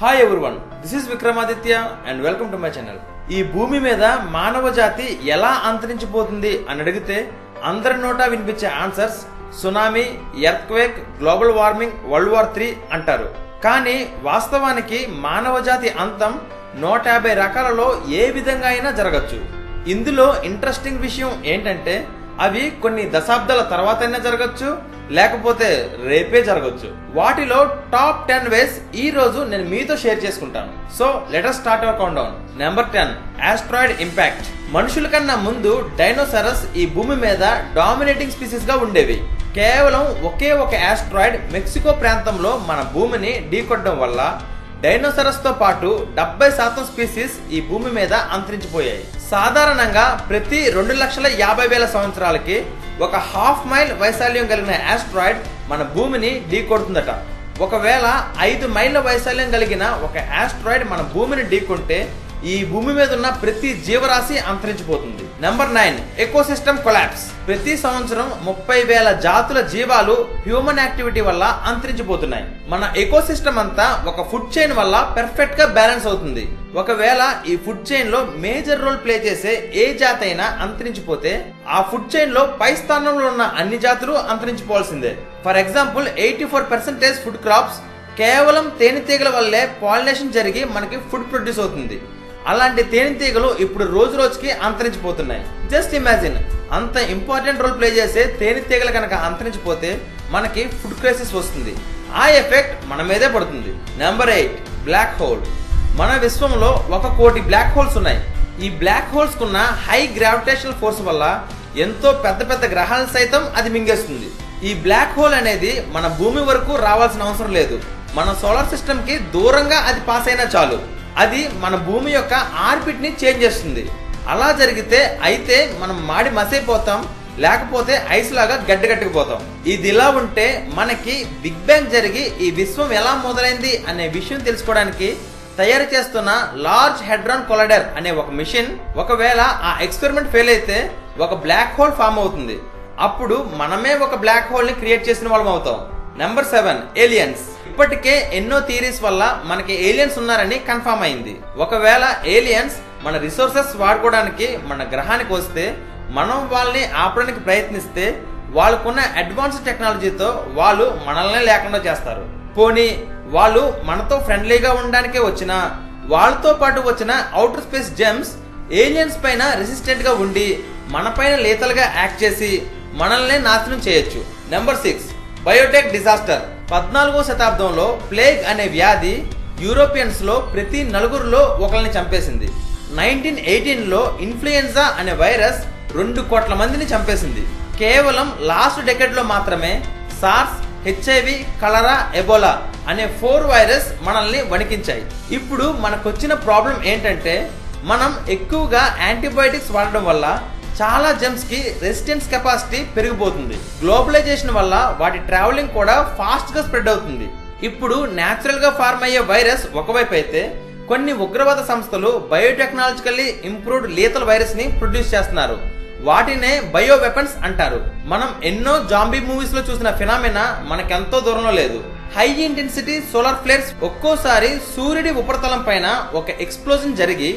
Hi everyone this is Vikramaditya and welcome to my channel ఈ భూమి మీద మానవ జాతి ఎలా అంతరించిపోతుంది అని అడిగితే అందరి నోటా వినిపించే answers tsunami earthquake global warming world war three అంటారు. కానీ వాస్తవానికి మానవ జాతి అంతం నూట యాభై రకాలలో ఏ విధంగా అయినా జరగచ్చు. ఇందులో ఇంట్రెస్టింగ్ విషయం ఏంటంటే అవి కొన్ని దశాబ్దాల తర్వాతైనా జరగచ్చు లేకపోతే రేపే జరగచ్చు. వాటిలో టాప్ టెన్ వేస్ ఈ రోజు నేను మీతో షేర్ చేసుకుంటాను. So let's start our countdown number ten asteroid impact మనుషుల కన్నా ముందు డైనోసరస్ ఈ భూమి మీద డామినేటింగ్ స్పీసీస్గా ఉండేవి. కేవలం ఒకే ఒక ఆస్ట్రాయిడ్ మెక్సికో ప్రాంతంలో మన భూమిని ఢీకొట్టడం వల్ల డైనోసరస్తో పాటు డెబ్బై శాతం స్పీసీస్ ఈ భూమి మీద అంతరించిపోయాయి. సాధారణంగా ప్రతి రెండు లక్షల యాభై వేల సంవత్సరాలకి ఒక హాఫ్ మైల్ వైశాల్యం కలిగిన యాస్ట్రాయిడ్ మన భూమిని ఢీకొడుతుందట. ఒకవేళ ఐదు మైళ్ళ వైశాల్యం కలిగిన ఒక యాస్ట్రాయిడ్ మన భూమిని ఢీకొంటే ఈ భూమి మీద ఉన్న ప్రతి జీవరాశి అంతరించిపోతుంది. నెంబర్ నైన్ ఎకోసిస్టమ్ కొలాప్స్ ప్రతి సంవత్సరం ముప్పై వేల జాతుల జీవాలు హ్యూమన్ యాక్టివిటీ వల్ల అంతరించిపోతున్నాయి. మన ఎకోసిస్టమ్ అంతా ఒక ఫుడ్ చైన్ వల్ల పెర్ఫెక్ట్గా బ్యాలెన్స్ అవుతుంది. ఒకవేళ ఈ ఫుడ్ చైన్లో మేజర్ రోల్ ప్లే చేసే ఏ జాతి అయినా అంతరించిపోతే ఆ ఫుడ్ చైన్లో పై స్థానంలో ఉన్న అన్ని జాతులు అంతరించిపోవాల్సిందే. For example eighty four percentage food crops కేవలం తేనెటీగల వల్లే పాలినేషన్ జరిగి మనకి ఫుడ్ ప్రొడ్యూస్ అవుతుంది. అలాంటి తేనెటీగలు ఇప్పుడు రోజు రోజుకి అంతరించిపోతున్నాయి. జస్ట్ ఇమాజిన్ అంత ఇంపార్టెంట్ రోల్ ప్లే చేసే తేనెటీగలు కనుక అంతరించిపోతే మనకి ఫుడ్ క్రైసిస్ వస్తుంది. ఆ ఎఫెక్ట్ మన మీదే పడుతుంది. నెంబర్ ఎయిట్ బ్లాక్ హోల్ మన విశ్వంలో ఒక కోటి బ్లాక్ హోల్స్ ఉన్నాయి. ఈ బ్లాక్ హోల్స్ కున్న హై గ్రావిటేషనల్ ఫోర్స్ వల్ల ఎంతో పెద్ద పెద్ద గ్రహాలు సైతం అది మింగేస్తుంది. ఈ బ్లాక్ హోల్ అనేది మన భూమి వరకు రావాల్సిన అవసరం లేదు. మన సోలార్ సిస్టమ్కి దూరంగా అది పాస్ అయినా చాలు. అది మన భూమి యొక్క ఆర్బిట్ని చేంజ్ చేస్తుంది. అలా జరిగితే అయితే మనం మాడి మసైపోతాం లేకపోతే ఐస్ లాగా గడ్డగట్టుకుపోతాం ఇది ఇలా ఉంటే మనకి బిగ్ బ్యాంగ్ జరిగి ఈ విశ్వం ఎలా మొదలైంది అనే విషయం తెలుసుకోవడానికి తయారు చేస్తున్న లార్జ్ హెడ్రాన్ కొలడర్ అనే ఒక మిషన్ ఒకవేళ ఆ ఎక్స్పెరిమెంట్ ఫెయిల్ అయితే ఒక బ్లాక్ హోల్ ఫామ్ అవుతుంది. అప్పుడు మనమే ఒక బ్లాక్ హోల్ని క్రియేట్ చేసిన వాళ్ళం అవుతాం. నెంబర్ సెవెన్ ఏలియన్స్ ఇప్పటికే ఎన్నో థియరీస్ వల్ల మనకి ఏలియన్స్ ఉన్నారని కన్ఫర్మ్ అయింది. ఒకవేళ ఏలియన్స్ మన రిసోర్సెస్ వాడుకోవడానికి మన గ్రహానికి వస్తే మనం వాళ్ళని ఆపడానికి ప్రయత్నిస్తే వాళ్ళకున్న అడ్వాన్స్ టెక్నాలజీతో వాళ్ళు మనల్నే లేకుండా చేస్తారు. పోనీ వాళ్ళు మనతో ఫ్రెండ్లీగా ఉండడానికే వచ్చిన వాళ్ళతో పాటు వచ్చిన అవుటర్ స్పేస్ జెమ్స్ ఏలియన్స్ పైన రెసిస్టెంట్గా ఉండి మన పైన యాక్ట్ చేసి మనల్ని నాశనం చేయొచ్చు. Number six biotech disaster. పద్నాలుగో శతాబ్దంలో ప్లేగ్ అనే వ్యాధి యూరోపియన్స్లో ప్రతి నలుగురిలో ఒకరిని చంపేసింది. నైన్టీన్ ఎయిటీన్లో ఇన్ఫ్లుయెన్జా అనే వైరస్ రెండు కోట్ల మందిని చంపేసింది. కేవలం లాస్ట్ డెకెడ్లో మాత్రమే సార్స్ హెచ్ఐవి కలరా ఎబోలా అనే ఫోర్ వైరస్ మనల్ని వణికించాయి. ఇప్పుడు మనకొచ్చిన ప్రాబ్లం ఏంటంటే మనం ఎక్కువగా యాంటీబయాటిక్స్ వాడడం వల్ల చాలా జెమ్స్కి రెసిస్టెన్స్ కెపాసిటీ పెరిగిపోతుంది. గ్లోబలైజేషన్ వల్ల వాటి ట్రావెలింగ్ కూడా ఫాస్ట్గా స్ప్రెడ్ అవుతుంది. ఇప్పుడు న్యాచురల్గా గా ఫార్మ్ అయ్యే వైరస్ ఒకవైపు అయితే కొన్ని ఉగ్రవాద సంస్థలు బయోటెక్నాలజికల్లీ ఇంప్రూవ్డ్ లీతల్ వైరస్ని ప్రొడ్యూస్ చేస్తున్నారు. వాటినే బయో వెపన్స్ అంటారు. మనం ఎన్నో జాంబీ మూవీస్లో చూసిన ఫినామినా మనకెంతో దూరంలో లేదు. హై ఇంటెన్సిటీ సోలార్ ఫ్లేర్స్ ఒక్కోసారి సూర్యుడి ఉపరితలం పైన ఒక ఎక్స్ప్లోజన్ జరిగి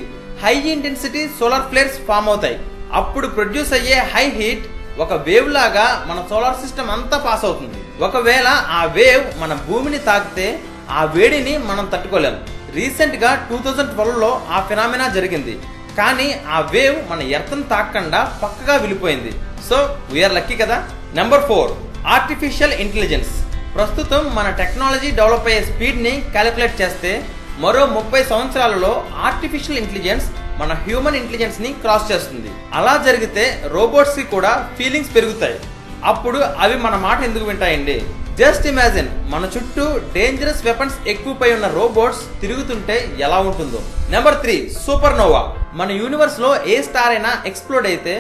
high intensity solar flares form అవుతాయి. అప్పుడు ప్రొడ్యూస్ అయ్యే హై హీట్ ఒక వేవ్ లాగా మన సోలార్ సిస్టమ్ అంతా పాస్ అవుతుంది. ఒకవేళ ఆ వేవ్ మన భూమిని తాకితే ఆ వేడిని మనం తట్టుకోలేము రీసెంట్గా టూ థౌజండ్ ట్వెల్వ్లో ఆ ఫినామినా జరిగింది. కానీ ఆ వేవ్ మన ఎర్తను తాకకుండా పక్కగా వెళ్ళిపోయింది. సో వీఆర్ లక్కీ కదా? నెంబర్ ఫోర్ ఆర్టిఫిషియల్ ఇంటెలిజెన్స్ ప్రస్తుతం మన టెక్నాలజీ డెవలప్ అయ్యే స్పీడ్ని క్యాలిక్యులేట్ చేస్తే మరో ముప్పై సంవత్సరాలలో ఆర్టిఫిషియల్ ఇంటెలిజెన్స్ మన హ్యూమన్ ఇంటెలిజెన్స్ని క్రాస్ చేస్తుంది. అలా జరిగితే రోబోట్స్కి కూడా ఫీలింగ్స్ పెరుగుతాయి. అప్పుడు అవి మన మాట ఎందుకు వింటాయండి? జస్ట్ ఇమాజిన్ మన చుట్టూ డేంజరస్ వెపన్స్ ఎక్కువపై ఉన్న రోబోట్స్ తిరుగుతుంటే ఎలా ఉంటుందో. నెంబర్ త్రీ సూపర్ నోవా మన యూనివర్స్లో ఏ స్టార్ అయినా ఎక్స్ప్లోడ్ అయితే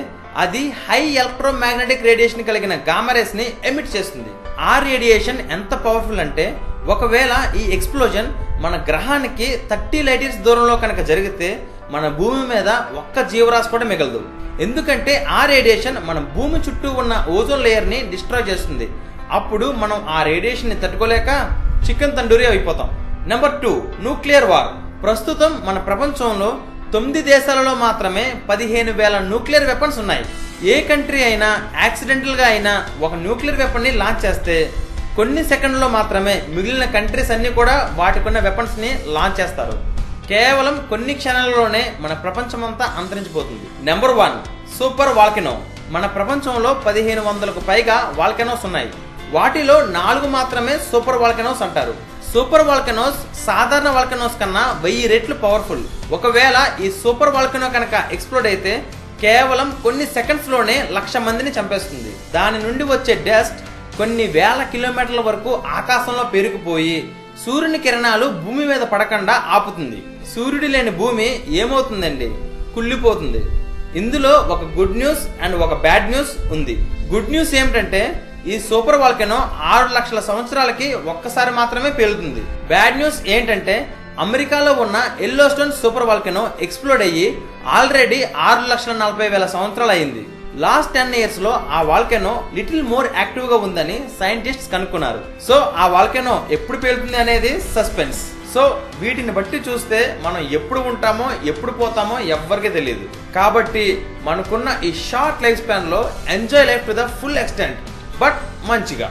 అది హై ఎలక్ట్రోమాగ్నెటిక్ రేడియేషన్ కలిగిన గామరేస్ని ఎమిట్ చేస్తుంది. ఆ రేడియేషన్ ఎంత పవర్ఫుల్ అంటే ఒకవేళ ఈ ఎక్స్ప్లోజన్ మన గ్రహానికి థర్టీ లైట్ ఇయర్స్ దూరంలో కనుక జరిగితే మన భూమి మీద ఒక్క జీవరాశి కూడా మిగలదు. ఎందుకంటే ఆ రేడియేషన్ మన భూమి చుట్టూ ఉన్న ఓజోన్ లేయర్ని డిస్ట్రాయ్ చేస్తుంది. అప్పుడు మనం ఆ రేడియేషన్ని తట్టుకోలేక చికెన్ తండూరి అయిపోతాం. Number two nuclear war. ప్రస్తుతం మన ప్రపంచంలో తొమ్మిది దేశాలలో మాత్రమే పదిహేను వేల న్యూక్లియర్ వెపన్స్ ఉన్నాయి. ఏ కంట్రీ అయినా యాక్సిడెంటల్గా అయినా ఒక న్యూక్లియర్ వెపన్ని లాంచ్ చేస్తే కొన్ని సెకండ్లో మాత్రమే మిగిలిన కంట్రీస్ అన్నీ కూడా వాటికున్న వెపన్స్ని లాంచ్ చేస్తారు. కేవలం కొన్ని క్షణాలలోనే మన ప్రపంచమంతా అంతరించిపోతుంది. నెంబర్ వన్ సూపర్ వాల్కెనో మన ప్రపంచంలో పదిహేను వందలకు పైగా వాల్కెనోస్ ఉన్నాయి. వాటిలో నాలుగు మాత్రమే సూపర్ వాల్కెనోస్ అంటారు. సూపర్ వాల్కెనోస్ సాధారణ వాల్కెనోస్ కన్నా వెయ్యి రెట్లు పవర్ఫుల్ ఒకవేళ ఈ సూపర్ వాల్కెనో కనుక ఎక్స్ప్లోడ్ అయితే కేవలం కొన్ని సెకండ్స్లోనే లక్ష మందిని చంపేస్తుంది. దాని నుండి వచ్చే డస్ట్ కొన్ని వేల కిలోమీటర్ల వరకు ఆకాశంలో పెరిగిపోయి సూర్యుని కిరణాలు భూమి మీద పడకుండా ఆపుతుంది. సూర్యుడు లేని భూమి ఏమవుతుందండి? కుళ్ళిపోతుంది. ఇందులో ఒక గుడ్ న్యూస్ అండ్ ఒక బ్యాడ్ న్యూస్ ఉంది. గుడ్ న్యూస్ ఏమిటంటే ఈ సూపర్ వాల్కెనో ఆరు లక్షల సంవత్సరాలకి ఒక్కసారి మాత్రమే పేలుతుంది. బ్యాడ్ న్యూస్ ఏంటంటే అమెరికాలో ఉన్న Yellowstone super volcano explode అయ్యి ఆల్రెడీ ఆరు లక్షల నలభై వేల సంవత్సరాలు అయింది లాస్ట్ టెన్ ఇయర్స్లో ఆ వాల్కెనో లిటిల్ మోర్ యాక్టివ్గా ఉందని సైంటిస్ట్స్ కనుక్కున్నారు. సో ఆ వాల్కెనో ఎప్పుడు పేలుతుంది అనేది సస్పెన్స్. సో వీటిని బట్టి చూస్తే మనం ఎప్పుడు ఉంటామో ఎప్పుడు పోతామో ఎవ్వరికీ తెలియదు కాబట్టి మనకున్న ఈ short life స్పాన్లో enjoy life to the full extent. But మంచిగా.